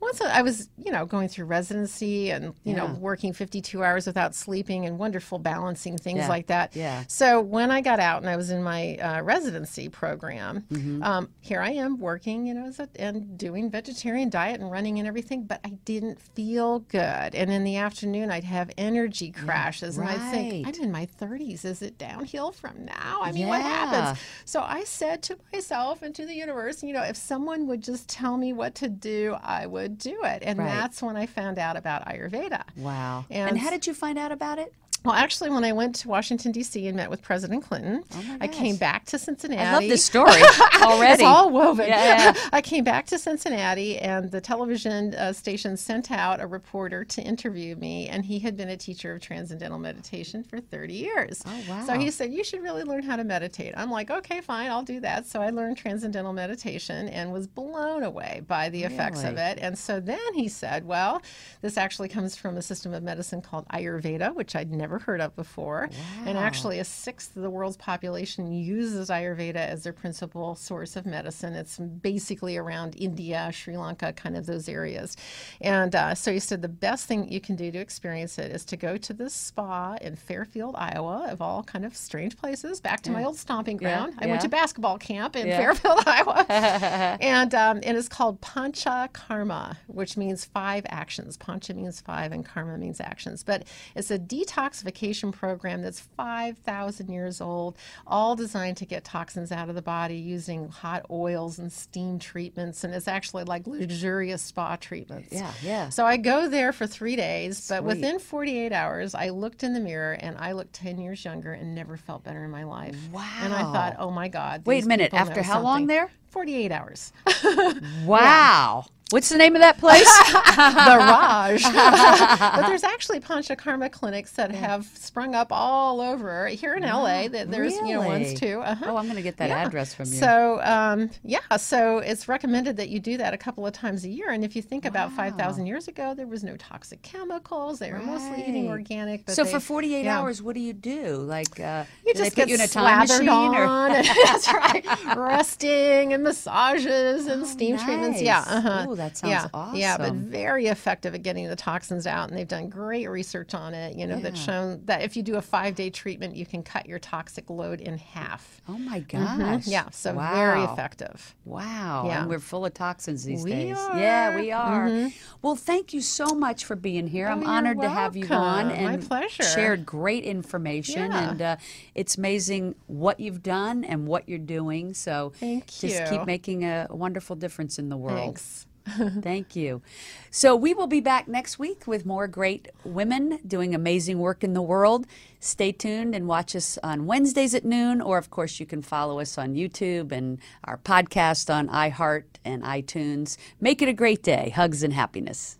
Once I was, you know, going through residency and you know working 52 hours without sleeping and wonderful balancing things Yeah. like that. Yeah. So when I got out and I was in my uh, residency program, Mm-hmm. um, here I am working, you know, as a, and doing vegetarian diet and running and everything, but I didn't feel good. And in the afternoon, I'd have energy crashes, and I'd think. I'm in my 30s. Is it downhill from now? I mean, what happens? So I said to myself and to the universe, you know, if someone would just tell me what to do, I would do it. And Right. that's when I found out about Ayurveda. Wow. And, And- how did you find out about it? Well, actually, when I went to Washington D.C. and met with President Clinton, I came back to Cincinnati. I love this story [LAUGHS] already. it's all woven. Yeah. [LAUGHS] I came back to Cincinnati, and the television uh, station sent out a reporter to interview me, and he had been a teacher of transcendental meditation for 30 years. Oh, wow. So he said, "You should really learn how to meditate." I'm like, "Okay, fine, I'll do that." So I learned transcendental meditation and was blown away by the effects of it. And so then he said, "Well, this actually comes from a system of medicine called Ayurveda, which I'd never heard of before. And actually, a sixth of the world's population uses Ayurveda as their principal source of medicine. It's basically around India, Sri Lanka, kind of those areas. And uh, so he said the best thing you can do to experience it is to go to this spa in Fairfield, Iowa, of all kind of strange places. Back to my old stomping Yeah, ground. I went to basketball camp in Yeah. Fairfield, [LAUGHS] Iowa, [LAUGHS] and um, and it's called Pancha Karma, which means five actions. Pancha means five, and Karma means actions. But it's a detoxification program that's five thousand years old, all designed to get toxins out of the body using hot oils and steam treatments, and it's actually like luxurious spa treatments. Yeah, yeah. So I go there for three days, but within 48 hours, I looked in the mirror and I looked 10 years younger and never felt better in my life. Wow. And I thought, oh my God. Wait a minute, after how long there? 48 hours. [LAUGHS] Wow. What's the name of that place? [LAUGHS] the Raj. [LAUGHS] but there's actually Panchakarma clinics that have sprung up all over here in LA. That there's you know ones too. Uh-huh. Oh, I'm going to get that Yeah. address from you. So um, yeah, so it's recommended that you do that a couple of times a year. And if you think about 5,000 years ago, there was no toxic chemicals. They were mostly eating organic. But so they- for 48 yeah. hours, what do you do? Like, uh, You just get you in a time machine? Or? on. and- [LAUGHS] that's right. Resting and massages and steam treatments. Yeah. Oh. Uh-huh. Ooh, that sounds yeah. Yeah, but very effective at getting the toxins out. And they've done great research on it, you know, that's shown that if you do a five day treatment, you can cut your toxic load in half. Oh my Mhm. gosh. Yeah. So very effective. Wow. Yeah. And we're full of toxins these We days. are. Yeah, we are. Mm-hmm. Well, thank you so much for being here. I'm Oh, you're honored to have you on and shared great information. Yeah. And uh, it's amazing what you've done and what you're doing. So Thank just keep making a wonderful difference in the world. Thanks. [LAUGHS] Thank you. So, we will be back next week with more great women doing amazing work in the world. Stay tuned and watch us on Wednesdays at noon, or of course, you can follow us on YouTube and our podcast on iHeart and iTunes. Make it a great day. Hugs and happiness.